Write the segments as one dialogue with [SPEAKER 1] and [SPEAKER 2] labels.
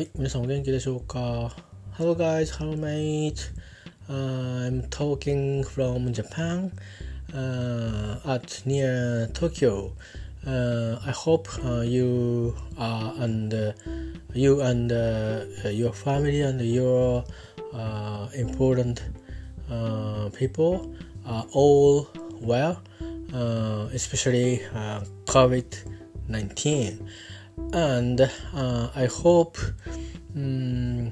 [SPEAKER 1] はい、皆さんお元気でしょうか Hello guys, hello mate. Uh, I'm talking from Japan uh, at near Tokyo. Uh, I hope uh, you are and uh, you and uh, your family and your uh, important uh, people are all well, uh, especially uh, COVID 19. And uh, I hope um,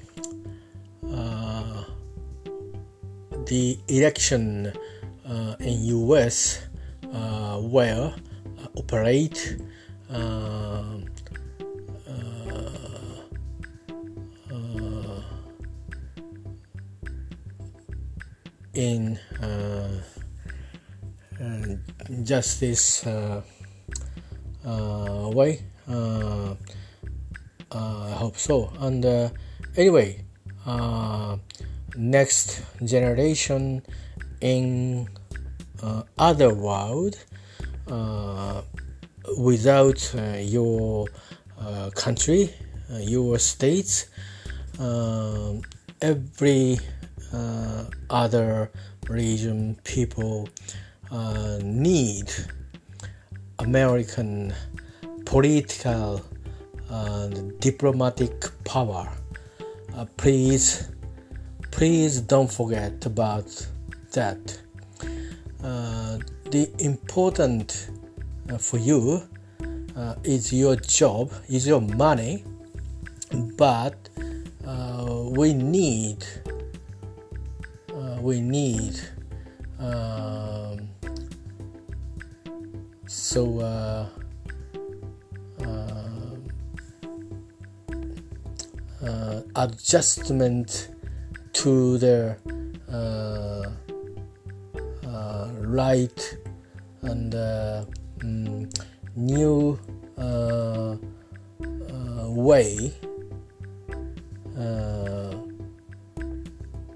[SPEAKER 1] uh, the election uh, in US uh, will uh, operate uh, in justice way. Uh, uh, I hope so. And uh, anyway, next generation in other world without your country, your states, every uh, other region people uh, need American political and diplomatic power. Uh, please, please don't forget about that. Uh, the important uh, for you uh, is your job, is your money, but uh, we need, uh, we need. Um, so uh, adjustment to the uh, uh, right and uh, mm, new way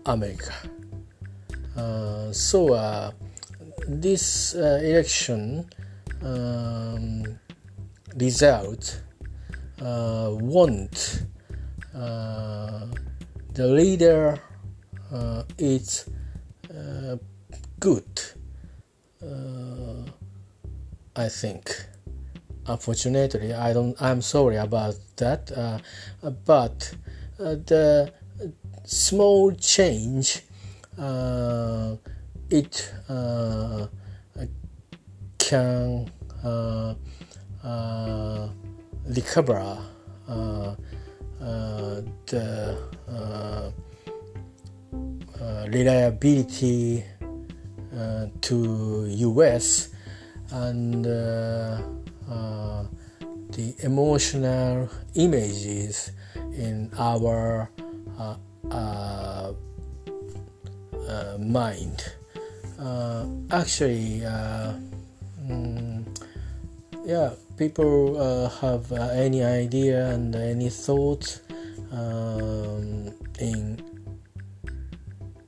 [SPEAKER 1] America. So this election um, result uh, won't the leader uh, is uh, good. Uh, I think. Unfortunately I don't I'm sorry about that uh, but uh, the small change uh, it uh, can uh, uh, recover uh, uh, the uh, uh, reliability uh, to US and uh, uh, the emotional images in our uh, uh, uh, mind. Uh, actually, uh, mm, yeah, people uh, have uh, any idea and any thoughts um, in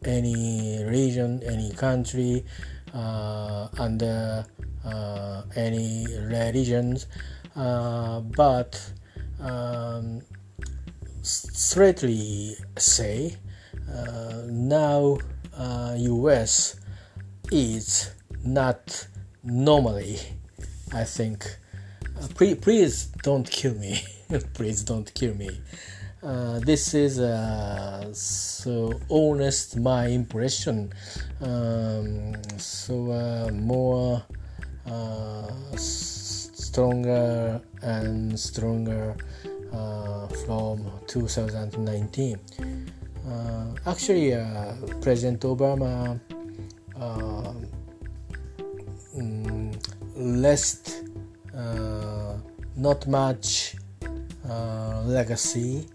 [SPEAKER 1] any region, any country, uh, and uh, any religions, uh, but um, straightly say uh, now US is not normally I think uh, pre- please don't kill me. Please don't kill me. Uh, this is uh, so honest my impression. Um, so uh, more uh, stronger and stronger uh, from 2019 uh, actually president obama left uh, not much uh, legacy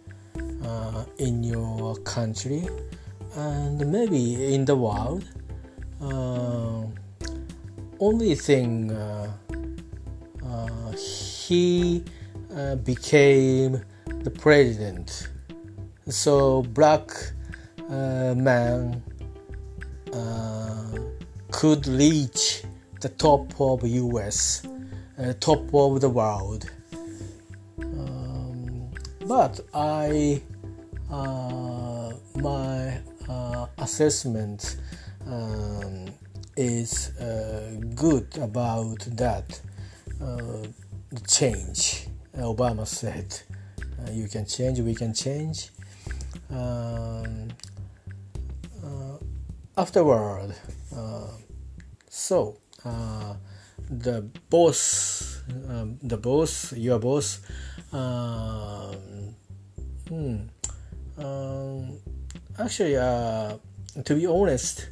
[SPEAKER 1] uh, in your country and maybe in the world. Uh, only thing uh, uh, he uh, became the president. So black uh, man uh, could reach the top of US, uh, top of the world. Um, but I my assessment um, is good about that change. Obama said, uh, "You can change, we can change." Um, uh, afterward, uh, so the boss, um, the boss, your boss, um, hmm, um, actually, uh, to be honest,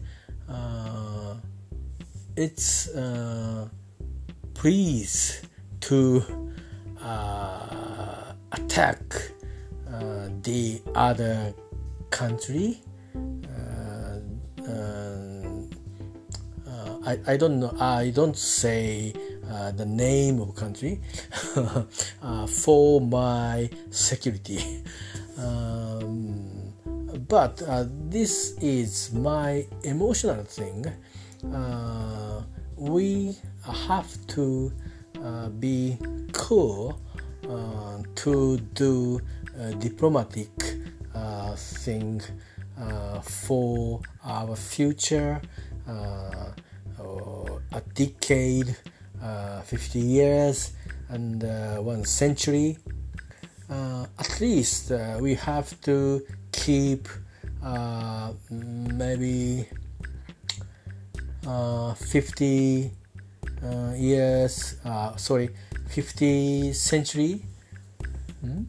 [SPEAKER 1] uh, it's uh, please to uh, attack uh, the other country. Uh, I, I don't know. I don't say uh, the name of country uh, for my security. Um, but uh, this is my emotional thing. we have to uh, be cool uh, to do diplomatic uh, thing for our future a decade 50 years and one century at least we have to keep maybe uh, 50 uh, years, uh, sorry, 50 century. Hmm?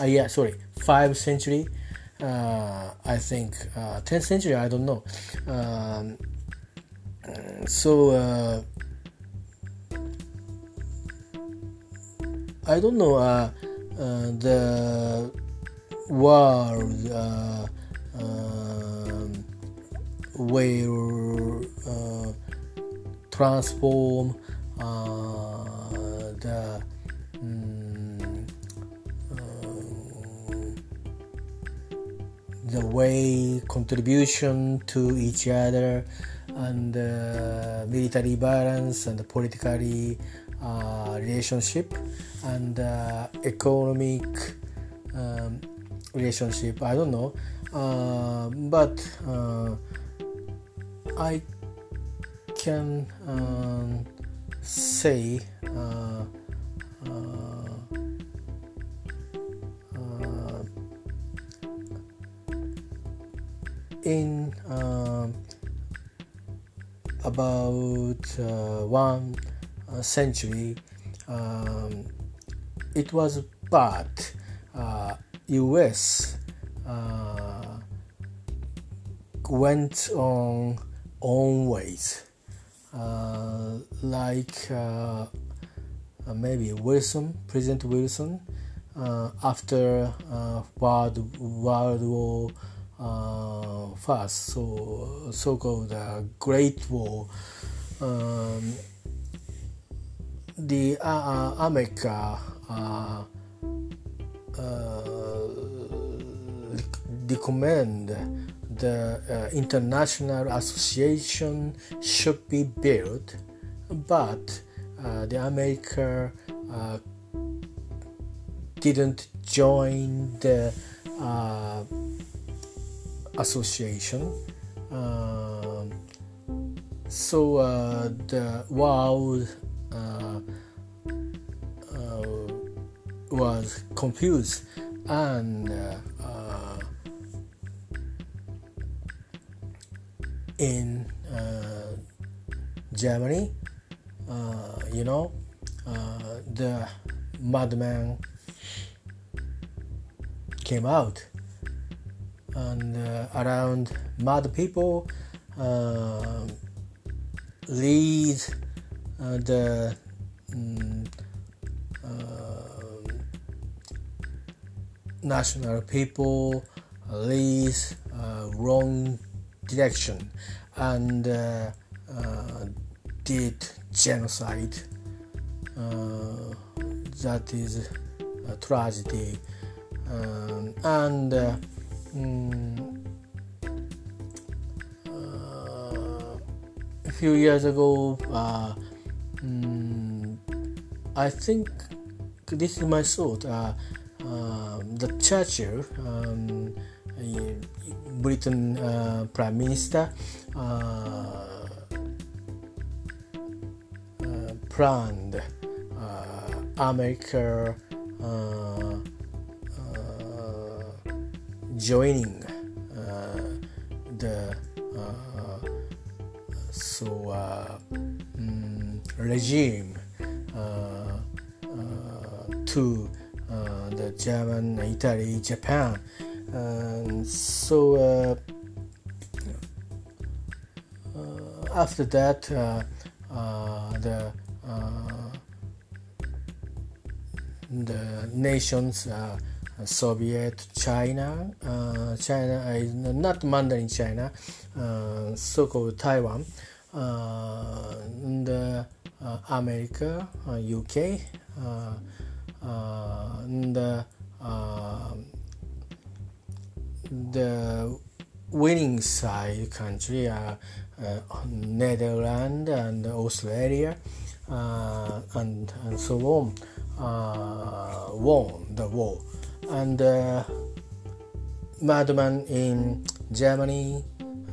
[SPEAKER 1] Uh, yeah, sorry, 5 century. Uh, I think 10th century, I don't know. Um, so, I don't know uh, uh, the world uh, um, where transform uh, the the way contribution to each other and uh, military balance and politically uh, relationship and uh, economic um, relationship. I don't know. Uh, but i can um, say in um, about uh, one uh, century um, it was bad US went on own ways uh, like uh, uh, maybe Wilson, President Wilson, after World World War First, so so-called Great War. Um, the uh, America uh, uh, recommend the uh, international association should be built, but uh, the America uh, didn't join the uh, association. Um, so uh, the world uh, was confused and in uh, Germany, uh, you know, uh, the madman came out, and around mad people lead the um, national people lead uh, wrong direction and uh, uh, did genocide. Uh, that is a tragedy. Um, and mm, a few years ago, mm, I think this is my thought. Um, the Churchill, um, Britain uh, Prime Minister, uh, uh, planned America joining uh, the uh, so um, regime to uh, the German, Italy, Japan. And so uh, uh, after that, the the nations Soviet, China, uh, China is not Mandarin China, uh, so-called Taiwan, uh, and America, UK, the uh, the winning side country are uh, Netherlands and Australia uh, and, and so on uh, won the war and uh, madman in Germany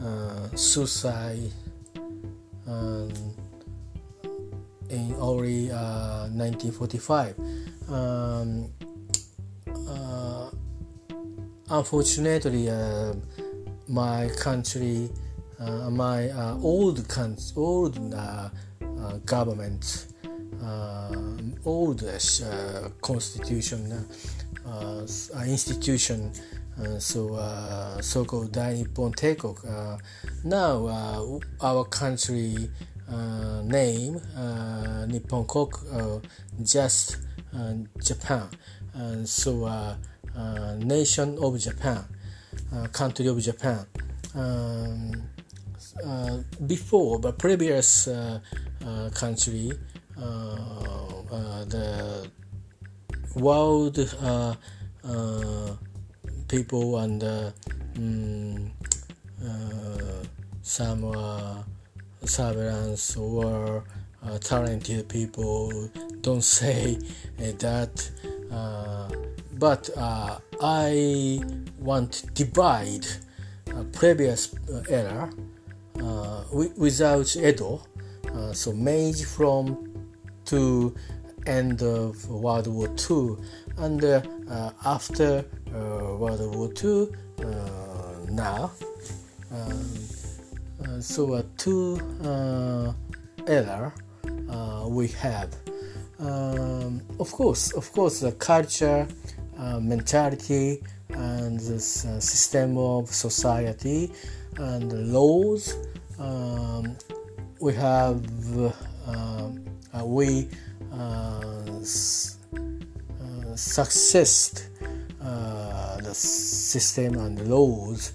[SPEAKER 1] uh, suicide in early 1945 um, uh, unfortunately, uh, my country, uh, my uh, old country, old uh, uh, government, old constitution, Uh, uh, institution, uh, so so-called Dai Nippon Teikoku. now our country name Nippon Koku just Japan. So, uh, uh, nation of Japan, uh, country of Japan. Um, before, the previous country, the world people and um, some uh, or uh, talented people. Don't say uh, that uh, but uh, i want to divide previous era without edo so meiji from to end of world war ii and after world war ii now um, so uh, two uh, era uh, we have. Um, of course, of course, the culture, uh, mentality, and the uh, system of society and laws. Um, we have uh, we success the system and the laws,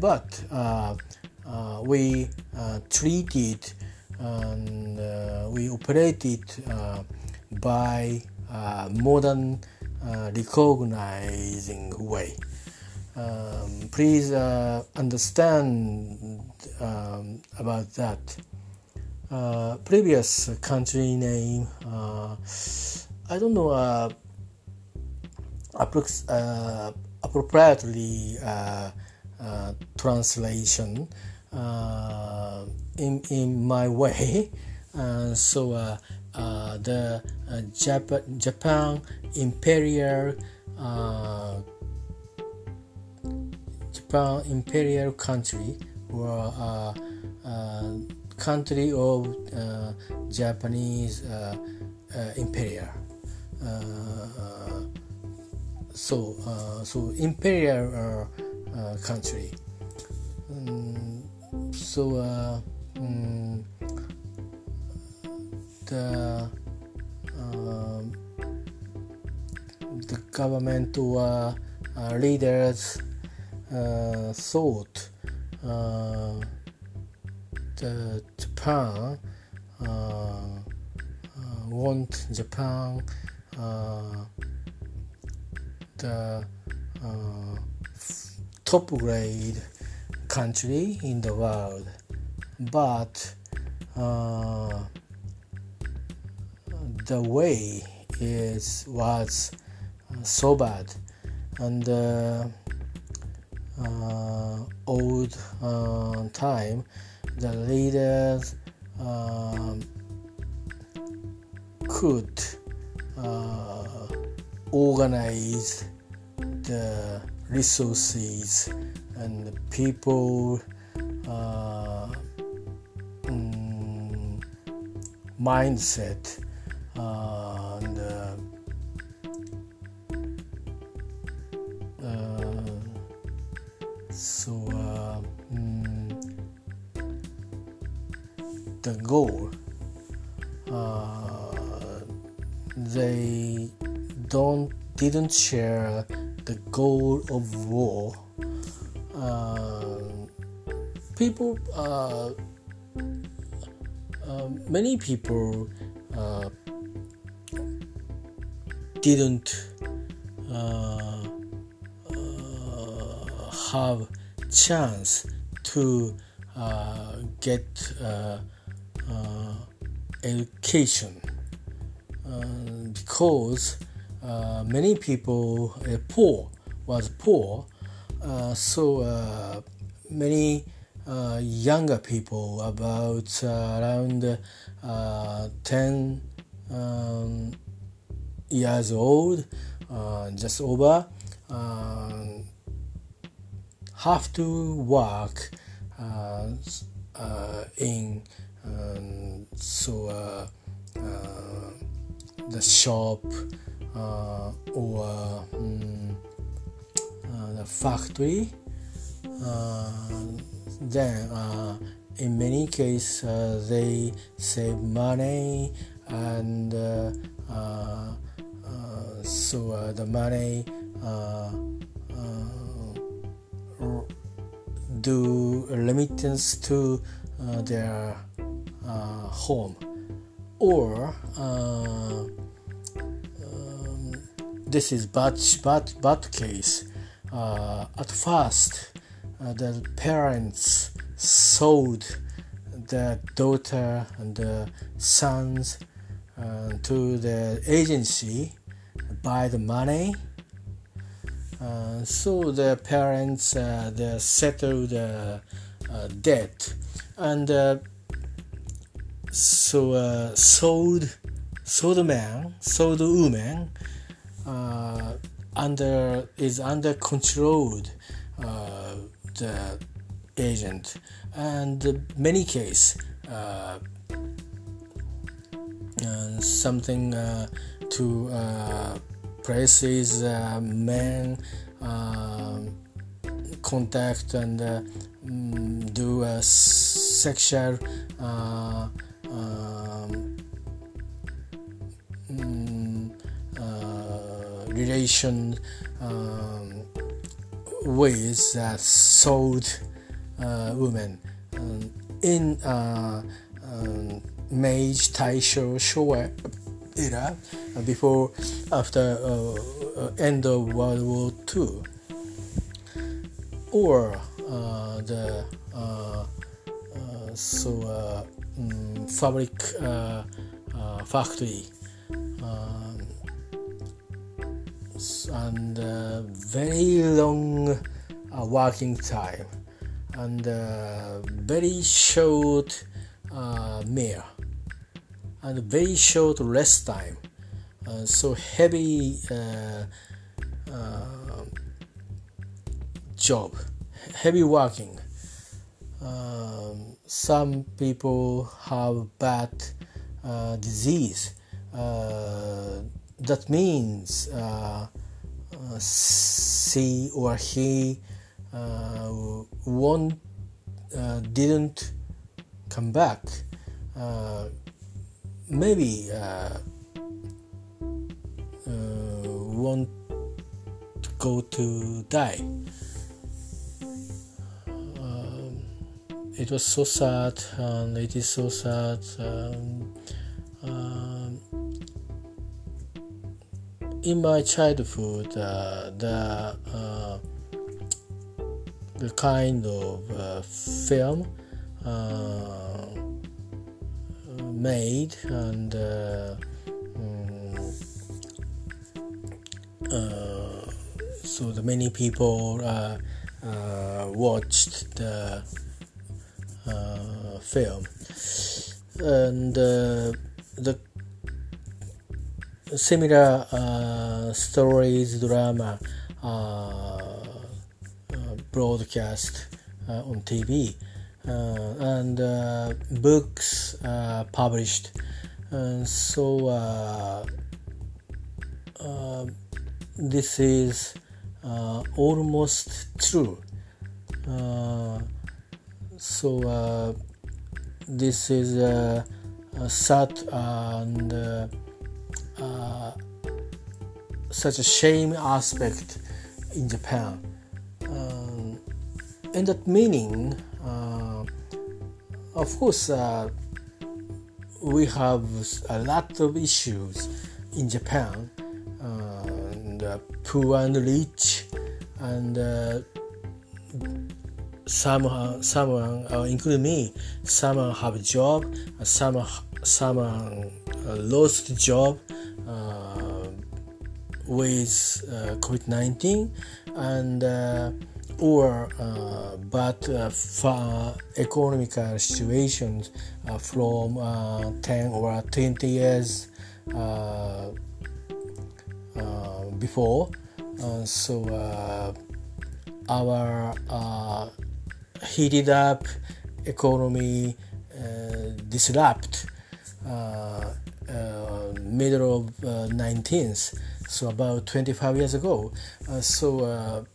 [SPEAKER 1] but we treated and uh, we operated uh, by uh, modern recognizing way. Um, please understand um, about that. Uh, previous country name uh, I don't know uh, appropriately translation in in my way. Uh, so uh, uh, the Jap- Japan Imperial Japan Imperial country or country of Japanese Imperial. so so imperial country. Um, so um, the uh, the government or uh, leaders uh, thought uh, Japan uh, uh, want Japan uh, the uh, top grade country in the world. But uh, the way is was so bad. And old time the leaders um, could uh, organize the resources and the people uh, mm, mindset uh, and uh, uh, so the goal they don't didn't share the goal of war. Uh, people, uh, uh, many people uh, didn't uh, uh, have chance to get education because uh, many people uh, poor was poor, uh, so uh, many uh, younger people about uh, around 10 um, years old, just over, have to work in um, so the shop uh, or um, uh, the factory, uh, then uh, in many cases uh, they save money and so the money do remittance to their home or uh, um, this is bad, bad, bad case. Uh, at first, uh, the parents sold the daughter and the sons uh, to the agency by the money. Uh, so the parents uh, they settled the debt and so uh, sold sold man sold woman uh, under is under controlled uh, the agent. And many case uh, something uh, to uh, places uh, men contact and mm, do a sexual um, mm, uh, relation um, with that sold uh, women. Um, in uh, um, Meiji Taisho Showa era before after uh, uh, end of World War II or uh, the so fabric uh, uh, factory. Um, and uh, very long working time. And very short meal. And very short rest time. Uh, so heavy uh, uh, job. Heavy working um, some people have bad uh, disease. Uh, that means uh, uh she or he uh, won't uh, didn't come back. maybe won't go to die. It was so sad and it is so sad um, um, in my childhood uh, the uh, the kind of uh, film uh, made and um, uh, so the many people uh, uh, watched the uh, film. And uh, the similar uh, stories drama uh, broadcast on TV and books published. And so uh, this is uh, almost true. Uh, so uh, this is a sad and uh, such a shame aspect in Japan. Um, and that meaning, of course, we have a lot of issues in Japan and uh, poor and rich and uh, some someone uh, including me some have a job some someone lost job with COVID-19 and or uh, but uh, for economical situations uh, from 10 or 20 years before. Uh, so uh, our uh, heated up economy disrupt middle of 19th so about 25 years ago. So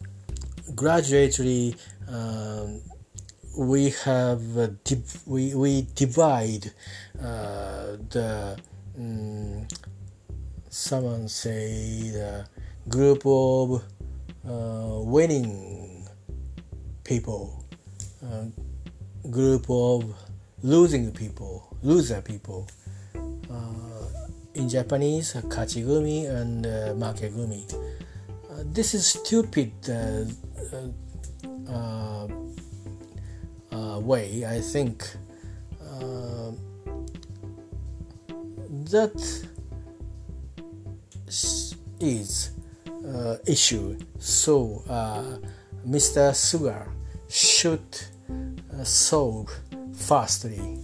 [SPEAKER 1] gradually um, we have uh, we, we divide uh, the um, someone say the group of uh, winning people, uh, group of losing people, loser people. Uh, in Japanese, kachigumi and uh, makegumi. Uh, this is stupid uh, uh, way, I think. that is issue. So Mr. Suga should solve fastly.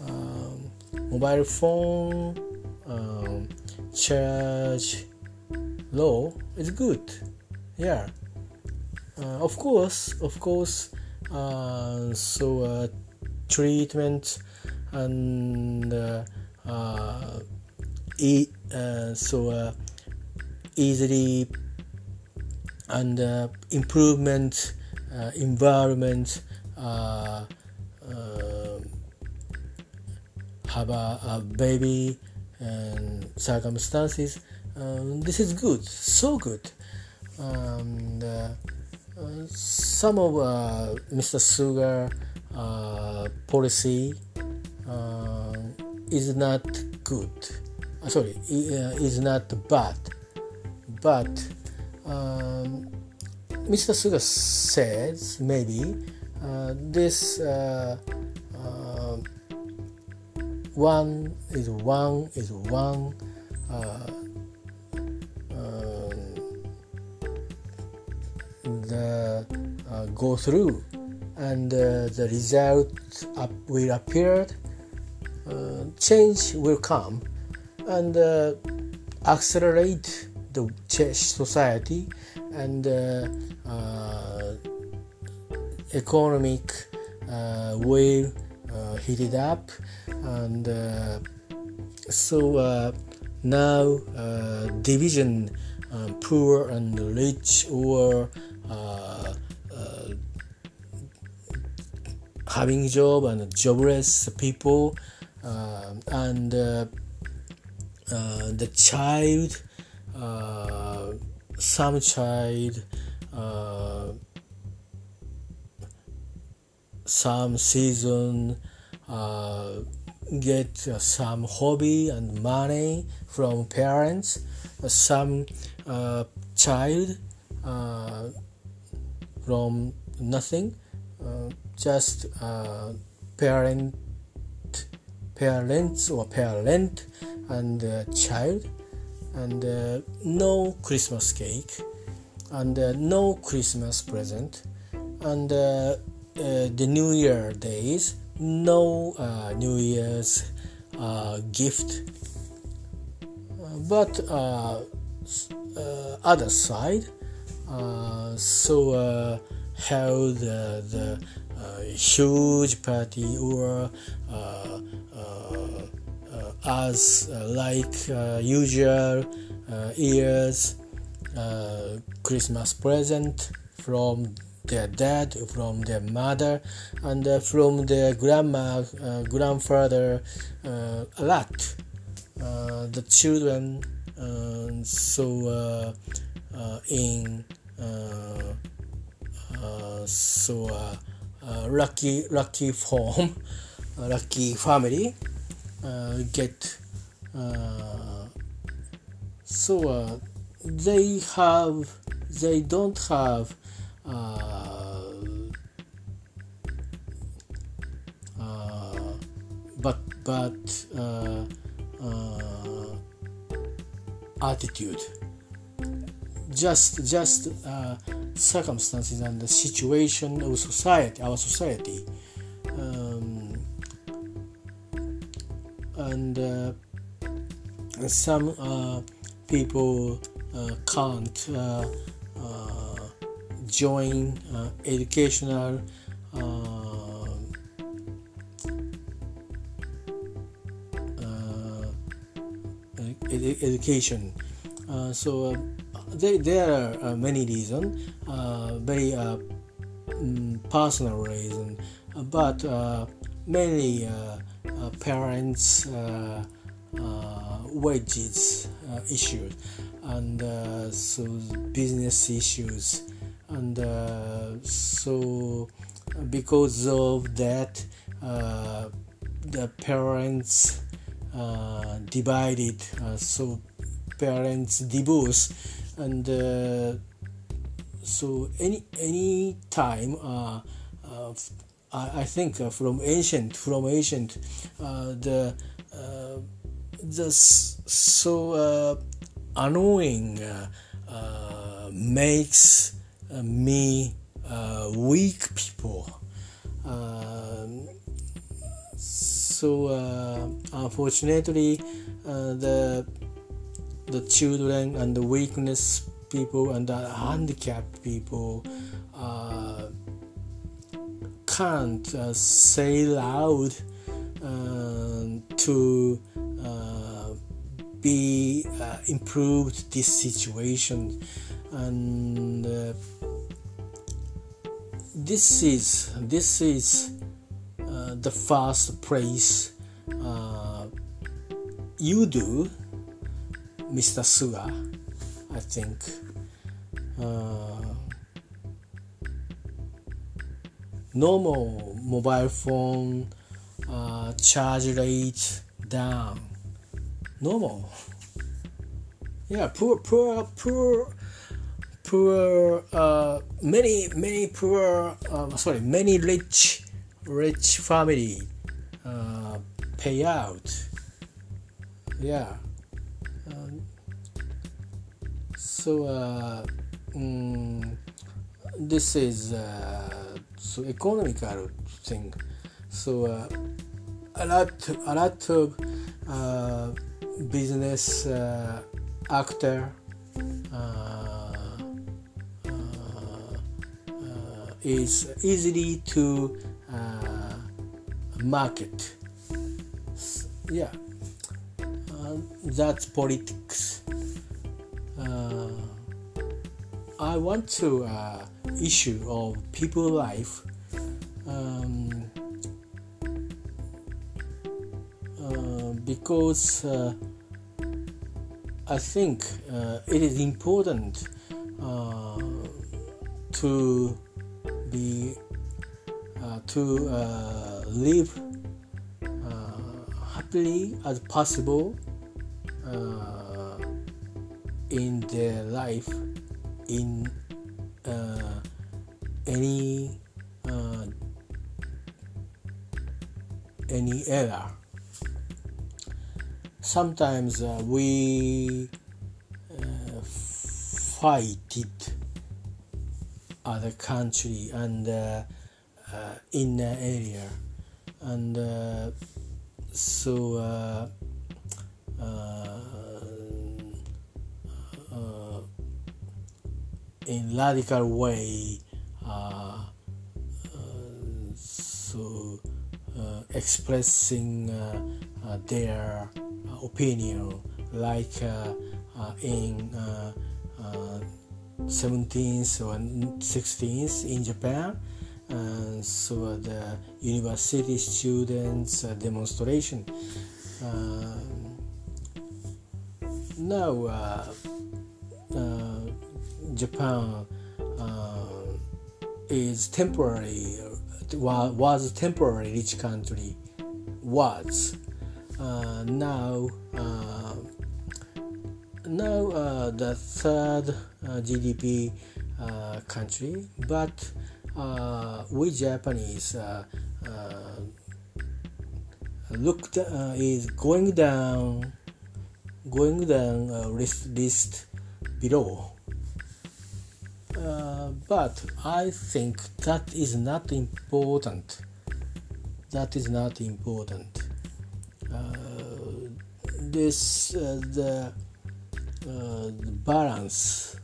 [SPEAKER 1] Um, mobile phone um, charge low is good. Yeah. Uh, of course, of course. Uh, so uh, treatment and eat so easily and uh, improvement uh, environment uh, uh, have a, a, baby and circumstances um, this is good so good and uh, some of mr suga policy is not good sorry is not bad but um, Mr. Suga says maybe uh, this uh, uh, one is one is one uh, um, the uh, go through and uh, the result up will appear change will come and accelerate the society and uh, uh, economic uh, will heated up. And so now division poor and rich or having job and jobless people uh, and uh, uh, the child uh, some child uh, some season uh, get uh, some hobby and money from parents uh, some uh, child from nothing just parent parents or parent and child and uh, no Christmas cake and uh, no Christmas present and uh, the New Year days no uh, New Year's uh, gift. But uh, other side so held the uh, huge party or uh, uh, as like usual years Christmas present from their dad, from their mother, and uh, from their grandma, uh, grandfather, uh, a lot. Uh, the children, uh, so uh, in so lucky lucky form lucky family get so they have they don't have but but uh, attitude. Just just uh, circumstances and the situation of society, our society, um, and uh, some uh, people uh, can't uh, uh, join uh, educational. Uh, uh, education so there, there are uh, many reasons, uh, very uh, mm, personal reason, but mainly parents wages issues and so business issues and so because of that uh, the parents uh, divided uh, so parents divorce and uh, so any any time uh, uh, I, I, think uh, from ancient from ancient uh, the uh, the so annoying makes me weak people. Um, so unfortunately the the children and the weakness people and the handicapped people uh, can't uh, say loud uh, to uh, be uh, improved this situation. And uh, this is this is the first place you do Mr. Suga, I think. Uh, normal mobile phone uh, charge rate down. Normal. Yeah, poor, poor, poor, poor. Uh, many, many poor. Uh, sorry, many rich, rich family uh, payout. Yeah so uh, mm, this is uh, so economical thing so uh, a lot a lot of uh, business uh, actor uh, is easily to market. Yeah. That's politics. Uh, I want to uh, issue of people life um, uh, because uh, I think uh, it is important uh, to be to live happily as possible in their life in uh, any uh, any era. Sometimes uh, we fighted other country and uh, uh, area. And uh, so uh, uh, uh, in radical way so expressing their opinion like in 17th or 16th in Japan. Uh, so the university students uh, demonstration. Uh, now uh, uh, Japan uh, is temporary was temporary rich country was now now uh, the third uh, GDP uh, country, but we Japanese looked is going down, going down list, list below. Uh, but I think that is not important. That is not important. Uh, this uh, the uh, balance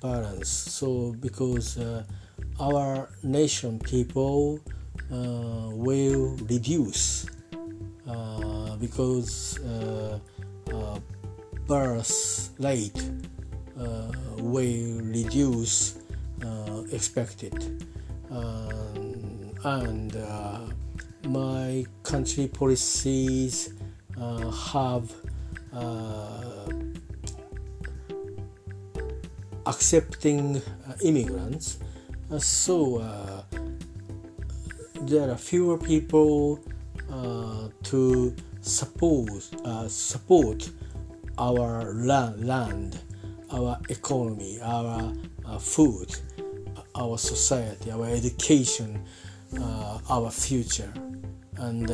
[SPEAKER 1] balance. So because uh, our nation people uh, will reduce uh, because uh, uh, birth rate will reduce expected. Um, and my country policies have accepting uh, immigrants. Uh, so uh, there are fewer people uh, to support uh, support our land, our economy, our uh, food, our society, our education, our future, and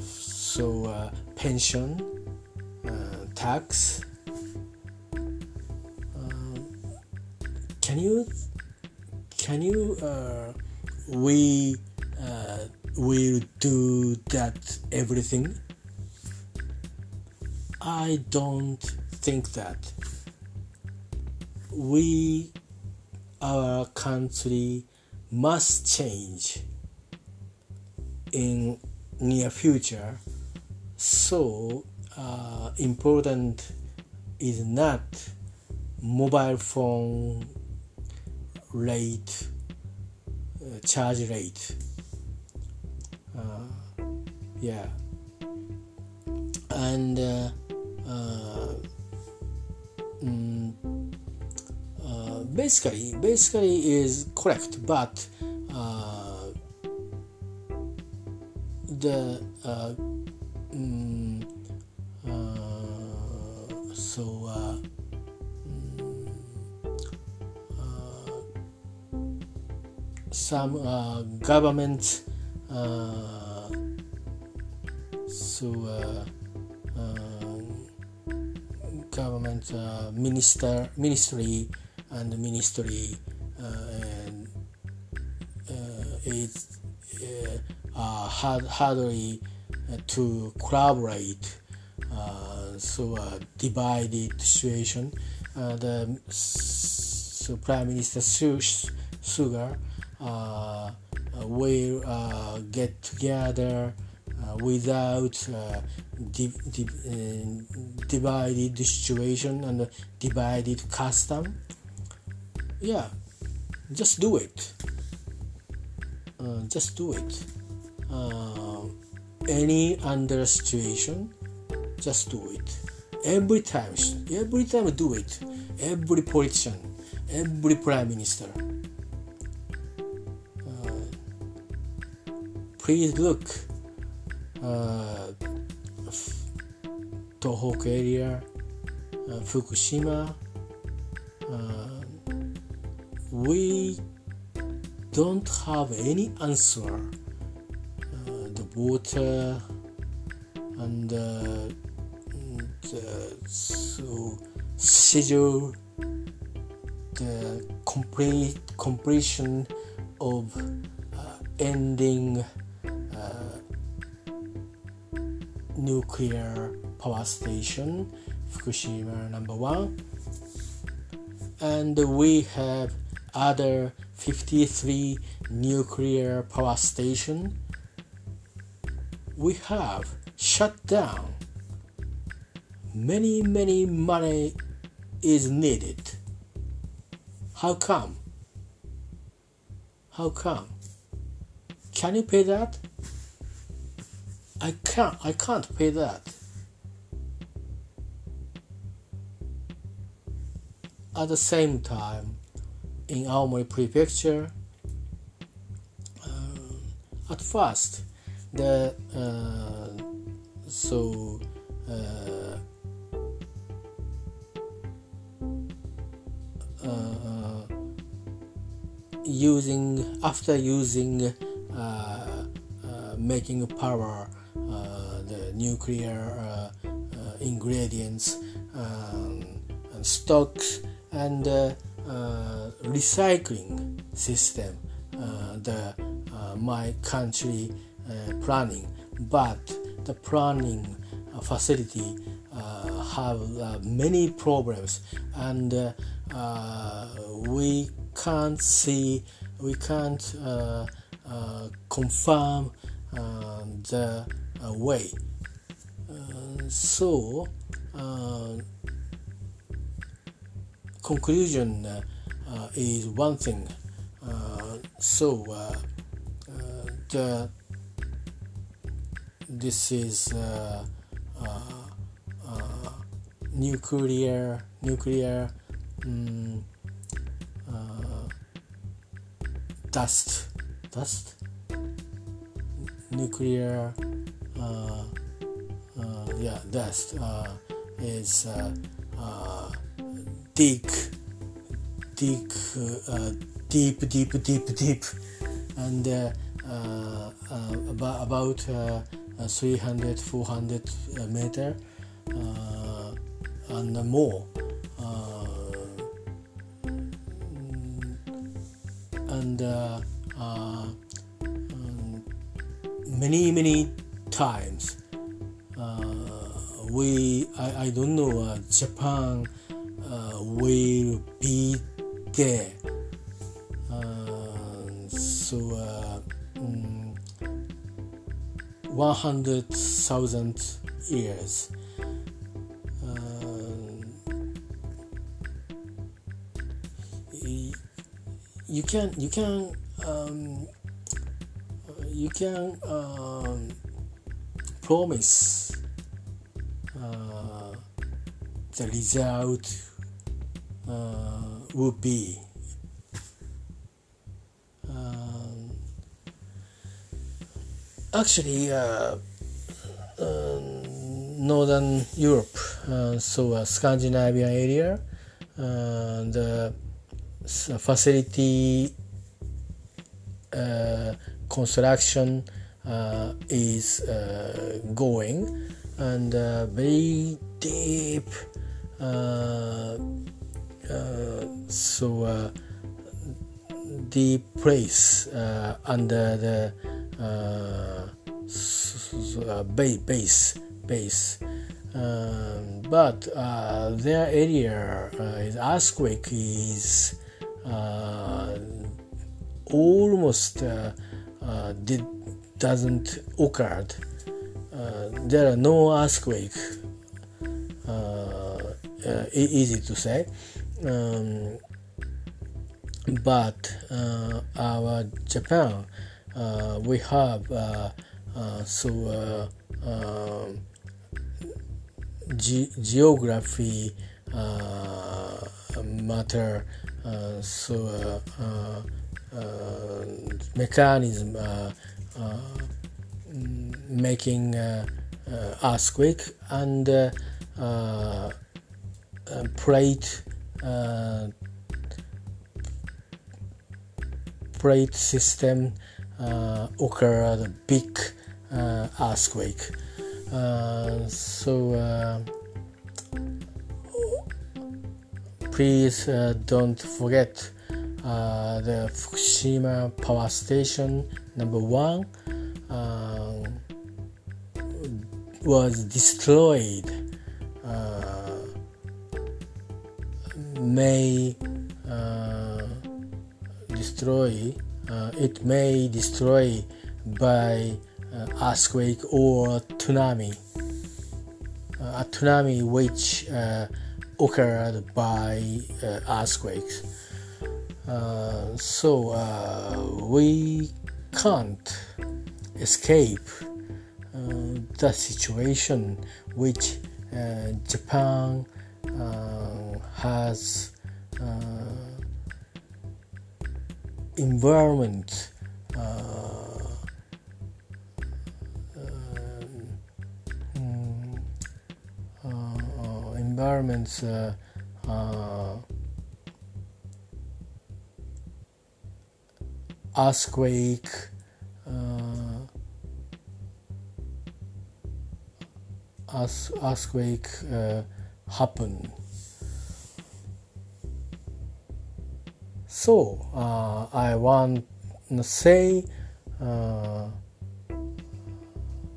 [SPEAKER 1] so pension, tax, can you can you uh, we uh, will do that everything? I don't think that. We our country must change in near future. So uh, important is not mobile phone rate, uh, charge rate. Uh, yeah, and uh, uh, mm, uh, basically, basically is correct, but the mm, so some uh, government uh, so uh, uh, government uh, minister ministry and ministry and it's uh, hard, hardly to collaborate so a divided situation. The so prime minister Suga uh, uh, uh, get together without di- di- divided situation and divided custom. Yeah, just do it. just do it. any under situation, just do it. Every time, every time do it. Every politician, every prime minister please look uh, Tohoku area, uh, Fukushima. Uh, we don't have any answer. Uh, the water and, uh, and uh, so schedule the complete completion of uh, ending uh, Uh, nuclear power station Fukushima number one. And we have other 53 nuclear power station. We have shut down. Many many money is needed. How come? How come? Can you pay that i can't i can't pay that. At the same time in Aomori prefecture uh, at first the uh, so uh, uh using after using uh, uh, making power nuclear ingredients um, and stocks and uh, uh, recycling system uh, the my country planning. But the planning facility have many problems and we can't see we can't uh, uh, confirm uh, the way so conclusion uh, uh, is one thing. Uh, so the this is nuclear nuclear um, dust dust nuclear uh, uh, yeah dust uh, is dig, dig, uh, deep, deep, deep, deep, and uh, uh, about, about 300, 400 meter and more. and uh, uh, many many times uh, we I, I don't know Japan uh, will be there. Uh, so, uh, um, 100,000 years. you can you can um, you can um, promise the result uh, would be um, actually uh, uh, northern Europe, uh, so uh, Scandinavian area, uh, the facility construction is going and very deep uh, so uh, the place uh, under the base base um, but uh, their area uh, is earthquake is uh, almost did, doesn't occur. there are no earthquake. Easy to say, um, but uh, our Japan, uh, we have uh, uh so uh, um, ge- geography uh, matter, so mechanism making earthquake and plate uh, plate system uh, occurred a big uh, earthquake. Uh, so uh, please uh, don't forget uh, the Fukushima power station number one uh, was destroyed may uh, destroy it may destroy by earthquake or tsunami a tsunami which occurred by uh, earthquakes. Uh, so uh, we can't escape uh, the situation which uh, Japan uh, has environment environments uh, uh, earthquake uh, earthquake uh, happen so uh, I want to say uh,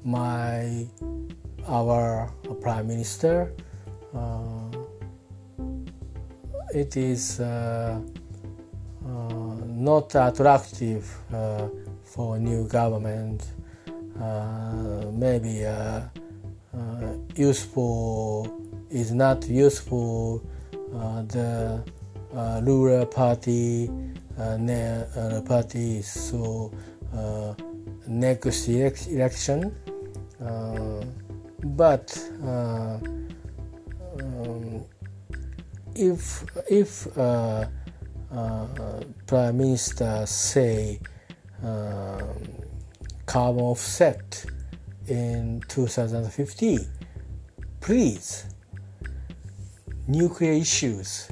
[SPEAKER 1] my our prime minister uh, it is uh, uh, not attractive for new government. maybe useful is not useful. the rural party uh, party so uh, next election uh, but um, if if uh, uh, prime minister say carbon offset in 2050 please nuclear issues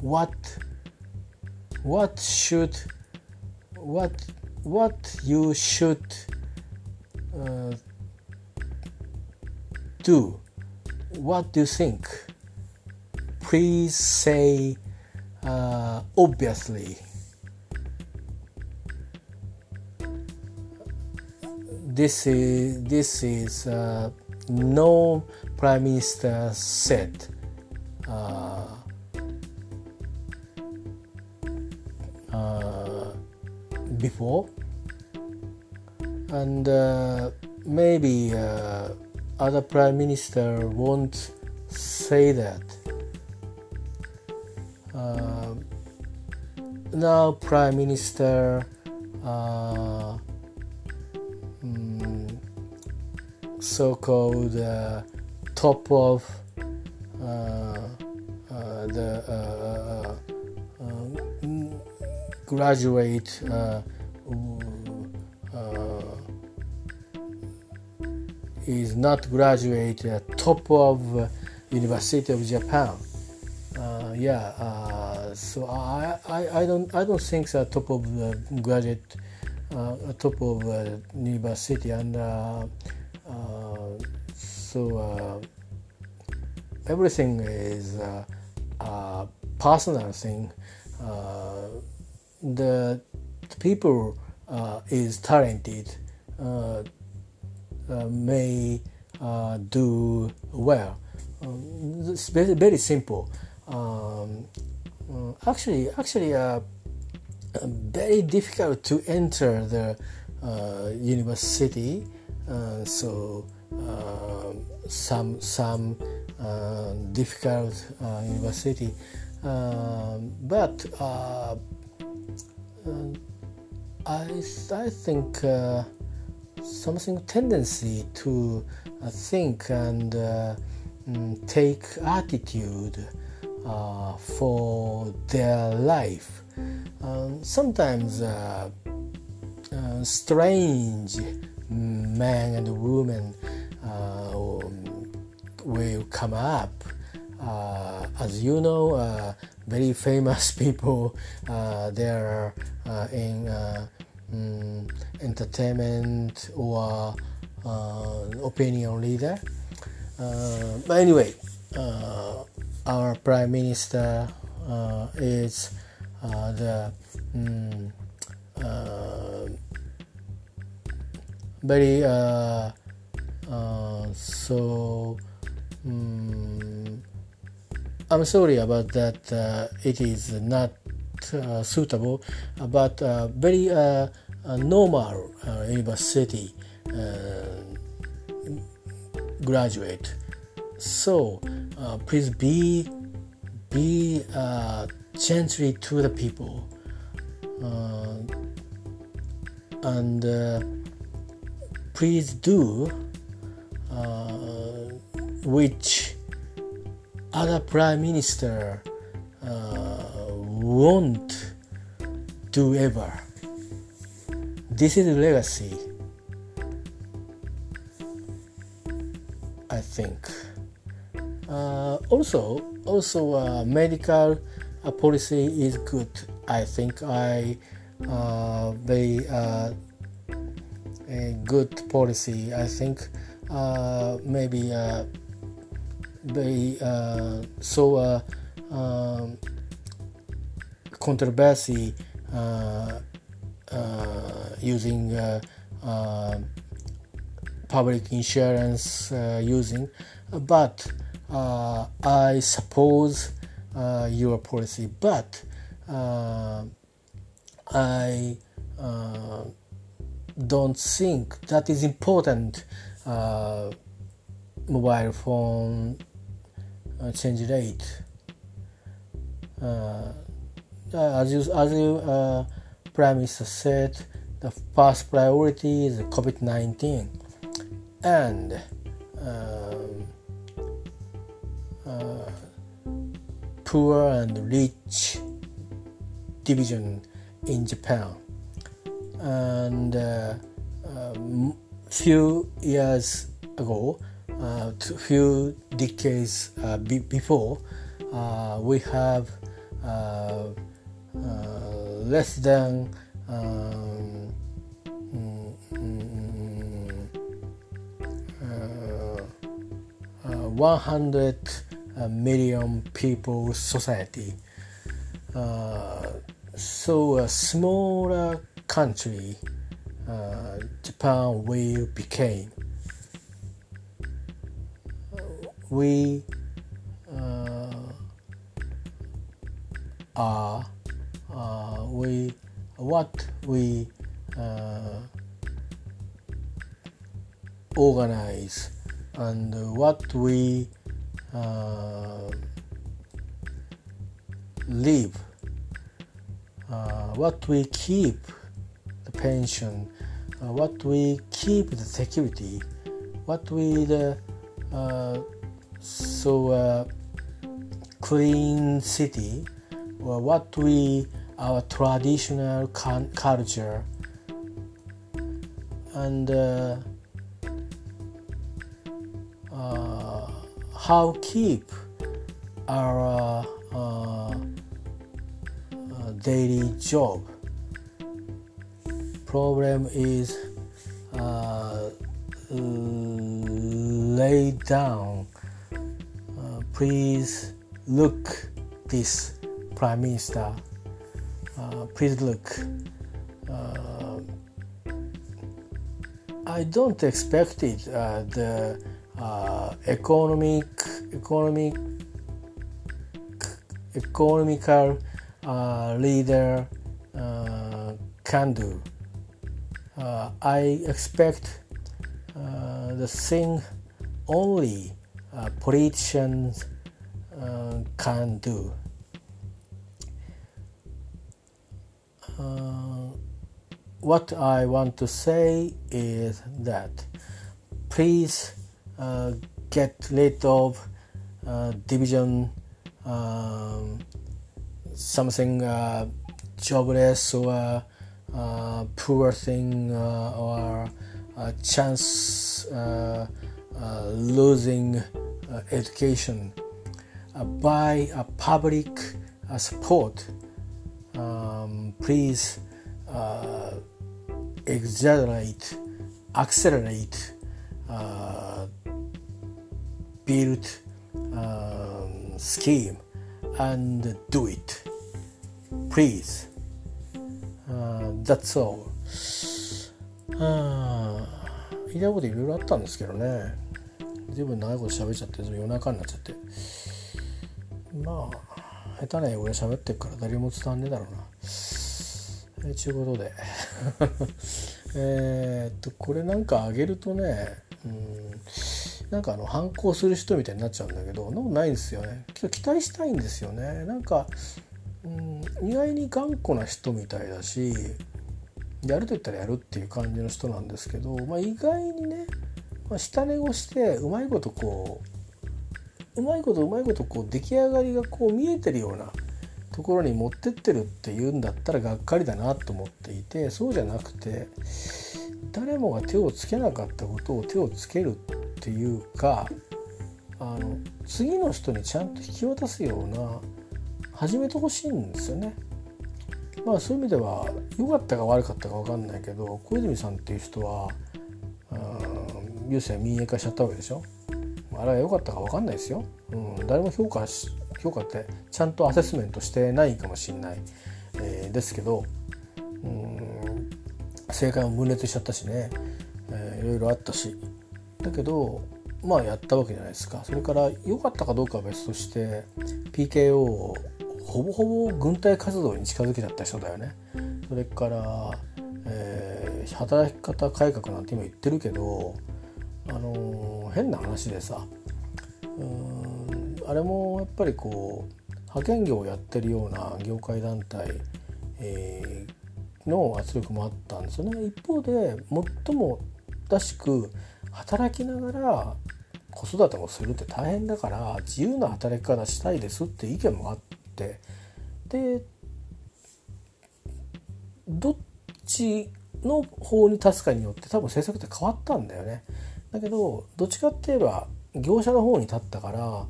[SPEAKER 1] what what should what what you should uh, do what do you think? Please say uh, obviously. This is this is uh, no prime minister said. Uh, uh before and uh, maybe other prime minister won't say that. Now prime minister uh, mm, so-called uh, top of the uh, um, graduate is not graduate uh, top of uh, University of Japan. Uh, yeah, uh, so I, I, I don't I don't think that top of the graduate uh, top of uh, university and so everything is a personal thing. the people is talented uh, may uh, do well. Um, it's very, very simple. Um, uh, actually, actually, very difficult to enter the university. so some some difficult university, um, but I I think uh, something tendency to uh, think and uh, mm, take attitude uh, for their life. Um, sometimes uh, uh, strange men and women uh, will come up. as you know, very famous people, there are in um, entertainment or uh, opinion leader. Uh, but anyway, uh, our prime minister uh, is uh, the um, very uh, uh, so um, I'm sorry about that. Uh, it is not uh, suitable, but uh, very uh, normal university graduate. So please be be gently to the people and please do uh, which other prime minister uh, won't do ever. This is legacy, I think. Uh, also, also uh, medical uh, policy is good. I think I uh, very uh, a good policy. I think uh, maybe uh, they uh, saw a um, controversy uh, uh, using uh, public insurance using, but I suppose your policy, but I don't think that is important. Uh, mobile phone uh, change rate. Uh, as you as you uh, prime minister said the first priority is covid-19 and um, uh, poor and rich division in japan and uh, um, few years ago, uh, few decades uh, be- before, uh, we have uh, uh, less than um, uh, 100 million people society. so a smaller country uh, Japan will become. We uh, are uh, we what we uh, organize and what we uh, live, uh, what we keep pension, uh, what we keep the security, what we the uh, so uh, clean city, or what we our traditional culture, and uh, how keep our daily job problem is uh, laid down. Uh, please look this prime minister. Uh, please look. Uh, I don't expect it. Uh, the uh, economic economic economical leader can do uh, I expect uh, the thing only uh, politicians uh, can do. Uh, what I want to say is that please uh, get rid of division, um, something jobless or uh, poor thing uh, or a chance uh, losing education. By a public support um, please exaggerate accelerate build um, scheme and do it. Please、uh, that's all. あ言いたいこといろいろあったんですけどね。随分長いこと喋っちゃって夜中になっちゃって。まあ下手な英語で喋ってるから誰も伝わんねえだろうな。えちゅうことで。えっとこれなんかあげるとねうんなんかあの反抗する人みたいになっちゃうんだけどのないんですよね。期待したいんですよね。なんか、うん、意外に頑固な人みたいだしやると言ったらやるっていう感じの人なんですけど、まあ、意外にね、まあ、下寝をしてうまいことこううまいことうまいことこう出来上がりがこう見えてるようなところに持ってってるっていうんだったらがっかりだなと思っていてそうじゃなくて誰もが手をつけなかったことを手をつけるっていうかあの次の人にちゃんと引き渡すような始めてほしいんですよね。まあそういう意味では良かったか悪かったか分かんないけど小泉さんっていう人は郵政民営化しちゃったわけでしょ。あれは良かったか分かんないですよ。うん、誰も評価し評価ってちゃんとアセスメントしてないかもしれない、えー、ですけど、うん、正解も分裂しちゃったしね、えー、いろいろあったしだけどまあやったわけじゃないですかそれから良かったかどうかは別として PKO をほぼほぼ軍隊活動に近づけちゃった人だよね。それから、えー、働き方改革なんて今言ってるけど、あのー、変な話でさうんあれもやっぱりこう派遣業をやってるような業界団体、えー、の圧力もあったんですよね。一方で最もらしく働きながら子育てもするって大変だから自由な働き方したいですって意見もあっって。でどっちの方に立つかによって多分政策って変わったんだよね。だけどどっちかって言えば業者の方に立ったから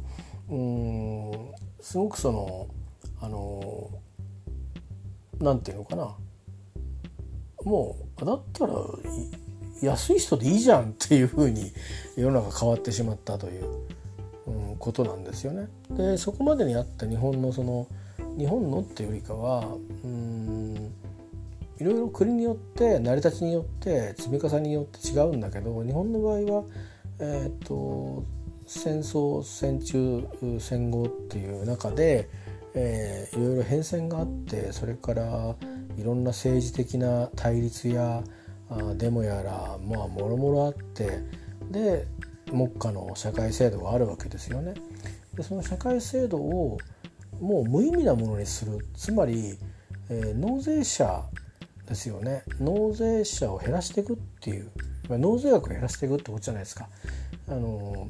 [SPEAKER 1] うんすごくそのあのなんていうのかな。もうだったら安い人でいいじゃんっていうふうに世の中変わってしまったという、うん、ことなんですよね。でそこまでにあった日本のその日本のっていうよりかはうんいろいろ国によって成り立ちによって積み重ねによって違うんだけど日本の場合は、えーと、戦争戦中戦後っていう中で、えー、いろいろ変遷があってそれからいろんな政治的な対立やデモやらまあもろもろあってで目下の社会制度があるわけですよね。でその社会制度をもう無意味なものにする。つまり、えー、納税者ですよね。納税者を減らしていくっていう。納税額を減らしていくってことじゃないですか。あの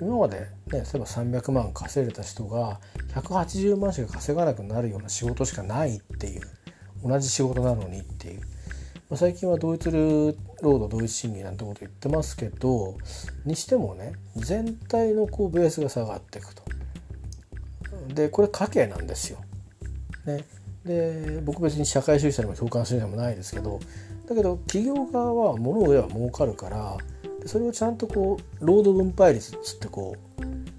[SPEAKER 1] 今まで、ね、例えば300万稼いでた人が180万しか稼がなくなるような仕事しかないっていう。同じ仕事なのにっていう。ま最近は同一労働同一賃金なんてこと言ってますけどにしてもね全体のこうベースが下がっていくと。でこれ家計なんですよ。ね、で僕別に社会主義者にも共感するでもないですけどだけど企業側は物を売れば儲かるからそれをちゃんとこう労働分配率っつってこう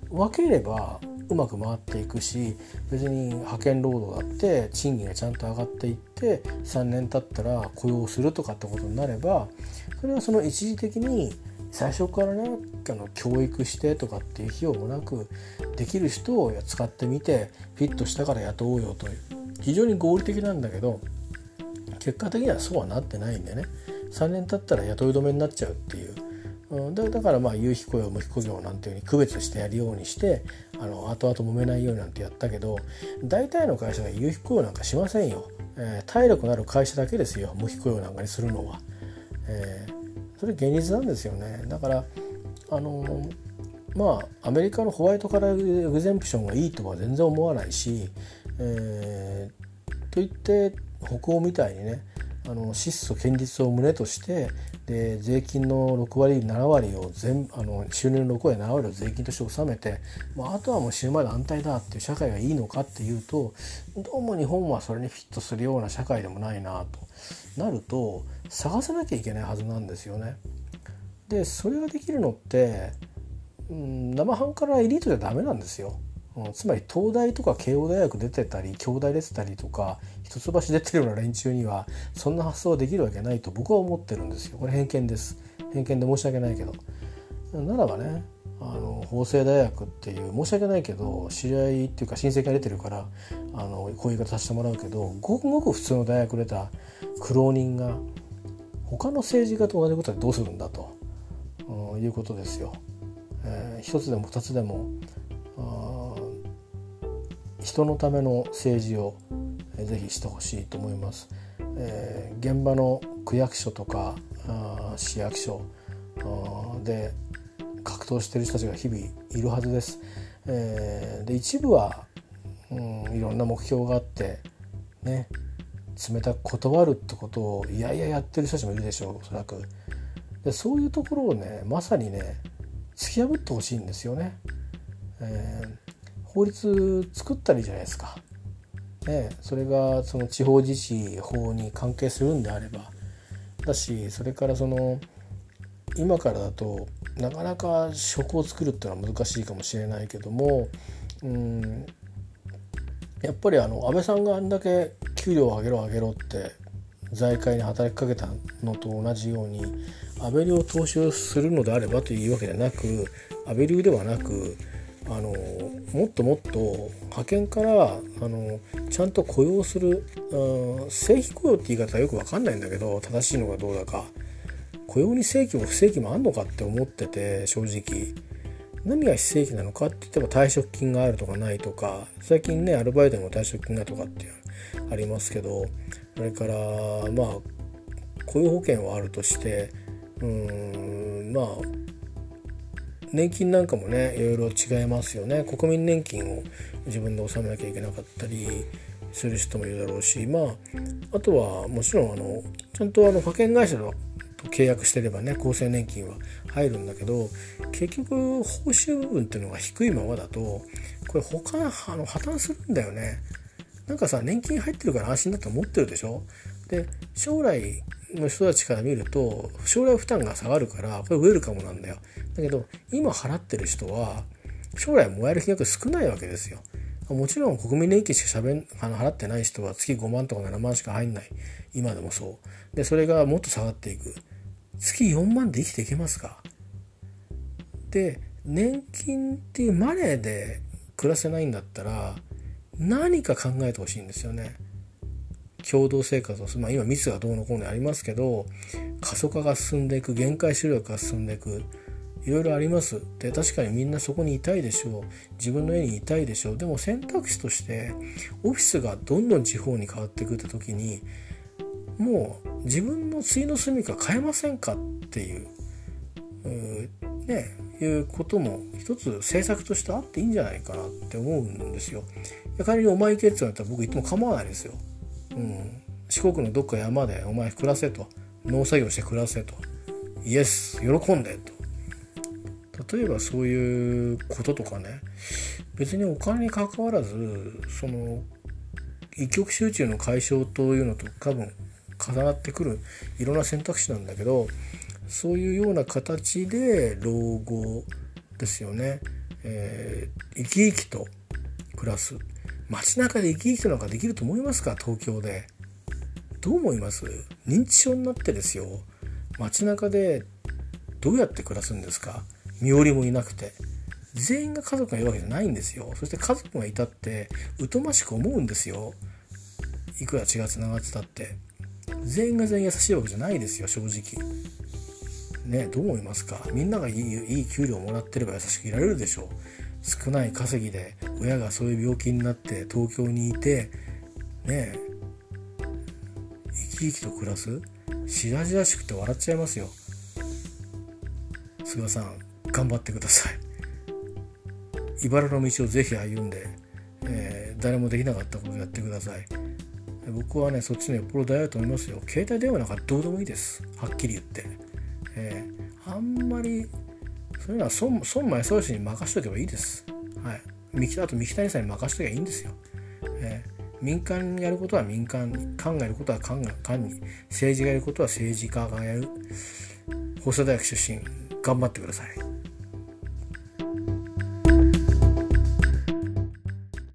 [SPEAKER 1] 分ければうまく回っていくし別に派遣労働だって賃金がちゃんと上がっていって3年経ったら雇用するとかってことになればそれはその一時的に最初からねあの教育してとかっていう費用もなくできる人を使ってみてフィットしたから雇おうよという非常に合理的なんだけど結果的にはそうはなってないんでね3年経ったら雇い止めになっちゃうっていううん、だだからまあ有費雇用無費雇用なんていうふうに区別してやるようにしてあの後々揉めないようになんてやったけど大体の会社が有費雇用なんかしませんよ、えー、体力のある会社だけですよ無費雇用なんかにするのは、えー、それ現実なんですよね。だからあの、まあアメリカのホワイトカラーエグゼンプションがいいとは全然思わないし、えー、といって北欧みたいにねあの質素堅実を胸としてで税金の6割7割を全あの収入の6割7割を税金として納めて、まあ、あとはもう死ぬまで安泰だっていう社会がいいのかっていうとどうも日本はそれにフィットするような社会でもないなとなると探さなきゃいけないはずなんですよね。でそれができるのって、うん、生半可なエリートじゃダメなんですよ。つまり東大とか慶応大学出てたり京大出てたりとか一橋出てるような連中にはそんな発想はできるわけないと僕は思ってるんですよ。これ偏見です。偏見で申し訳ないけど。ならばねあの法政大学っていう申し訳ないけど知り合いっていうか親戚が出てるからあのこういう言い方させてもらうけどごくごく普通の大学出た苦労人が他の政治家と同じことでどうするんだと、うん、いうことですよ。えー、一つでも二つでも人のための政治をぜひしてほしいと思います。えー、現場の区役所とかあ市役所で格闘してる人たちが日々いるはずです。えー、で一部は、うん、いろんな目標があってね冷たく断るってことをいやいややってる人たちもいるでしょうおそらく。でそういうところをねまさにね突き破ってほしいんですよね。えー、法律作ったらいいじゃないですか。ね、それがその地方自治法に関係するんであればだしそれからその今からだとなかなか職を作るっていうのは難しいかもしれないけどもうんやっぱりあの安倍さんがあんだけ給料を上げろ上げろって財界に働きかけたのと同じように安倍流を踏襲するのであればというわけではなく安倍流ではなくあのもっともっと派遣からあのちゃんと雇用する、うん、正規雇用って言い方はよく分かんないんだけど正しいのかどうだか。雇用に正規も不正規もあんのかって思ってて正直。何が非正規なのかって言っても退職金があるとかないとか最近ねアルバイトにも退職金がとかっていうありますけどそれからまあ雇用保険はあるとしてうんまあ年金なんかもねいろいろ違いますよね。国民年金を自分で納めなきゃいけなかったりする人もいるだろうしまああとはもちろんあのちゃんとあの派遣会社と契約してればね厚生年金は入るんだけど結局報酬部分っていうのが低いままだとこれ他あの破綻するんだよね。なんかさ年金入ってるから安心だと思ってるでしょ？で将来の人たちから見ると将来負担が下がるからこれウェルカムなんだよ。だけど今払ってる人は将来もらえる金額少ないわけですよ。もちろん国民年金しかしゃべんあの払ってない人は月5万とか7万しか入んない。今でもそう。でそれがもっと下がっていく。月4万で生きていけますか？で年金っていうマネーで暮らせないんだったら何か考えてほしいんですよね。共同生活をする、まあ、今密がどうのこうのありますけど過疎化が進んでいく限界集落が進んでいくいろいろありますで確かにみんなそこにいたいでしょう自分の家にいたいでしょうでも選択肢としてオフィスがどんどん地方に変わっていくって時にもう自分の次の住みか変えませんかっていうねいうことも一つ政策としてあっていいんじゃないかなって思うんですよ。仮にお前行けって言われたら僕行っても構わないですよ。うん、四国のどっか山でお前暮らせと。農作業して暮らせと。イエス。喜んでと。例えばそういうこととかね。別にお金に関わらずその一極集中の解消というのと多分重なってくる。いろんな選択肢なんだけどそういうような形で老後ですよね、えー、生き生きと暮らす。街中で生き生きとなんかできると思いますか？東京で。どう思います？認知症になってですよ。街中でどうやって暮らすんですか？身寄りもいなくて。全員が家族がいるわけじゃないんですよ。そして家族がいたって疎ましく思うんですよ。いくら血がつながってたって。全員が全員優しいわけじゃないですよ正直。ねどう思いますか？みんながいいいい給料をもらってれば優しくいられるでしょう。少ない稼ぎで親がそういう病気になって東京にいてねえ生き生きと暮らすしらじらしくて笑っちゃいますよ。菅さん頑張ってください。茨の道をぜひ歩んで、えー、誰もできなかったことをやってください。僕はねそっちのよっぽど大事だと思いますよ。携帯電話なんかどうでもいいです。はっきり言って。えー、あんまりそういうのは孫孫正義に任しとけばいいです。はい、あと三木谷さんに任しとけばいいんですよ。えー、民間にやることは民間に官がやることは官が官に政治がやることは政治家がやる法政大学出身頑張ってください。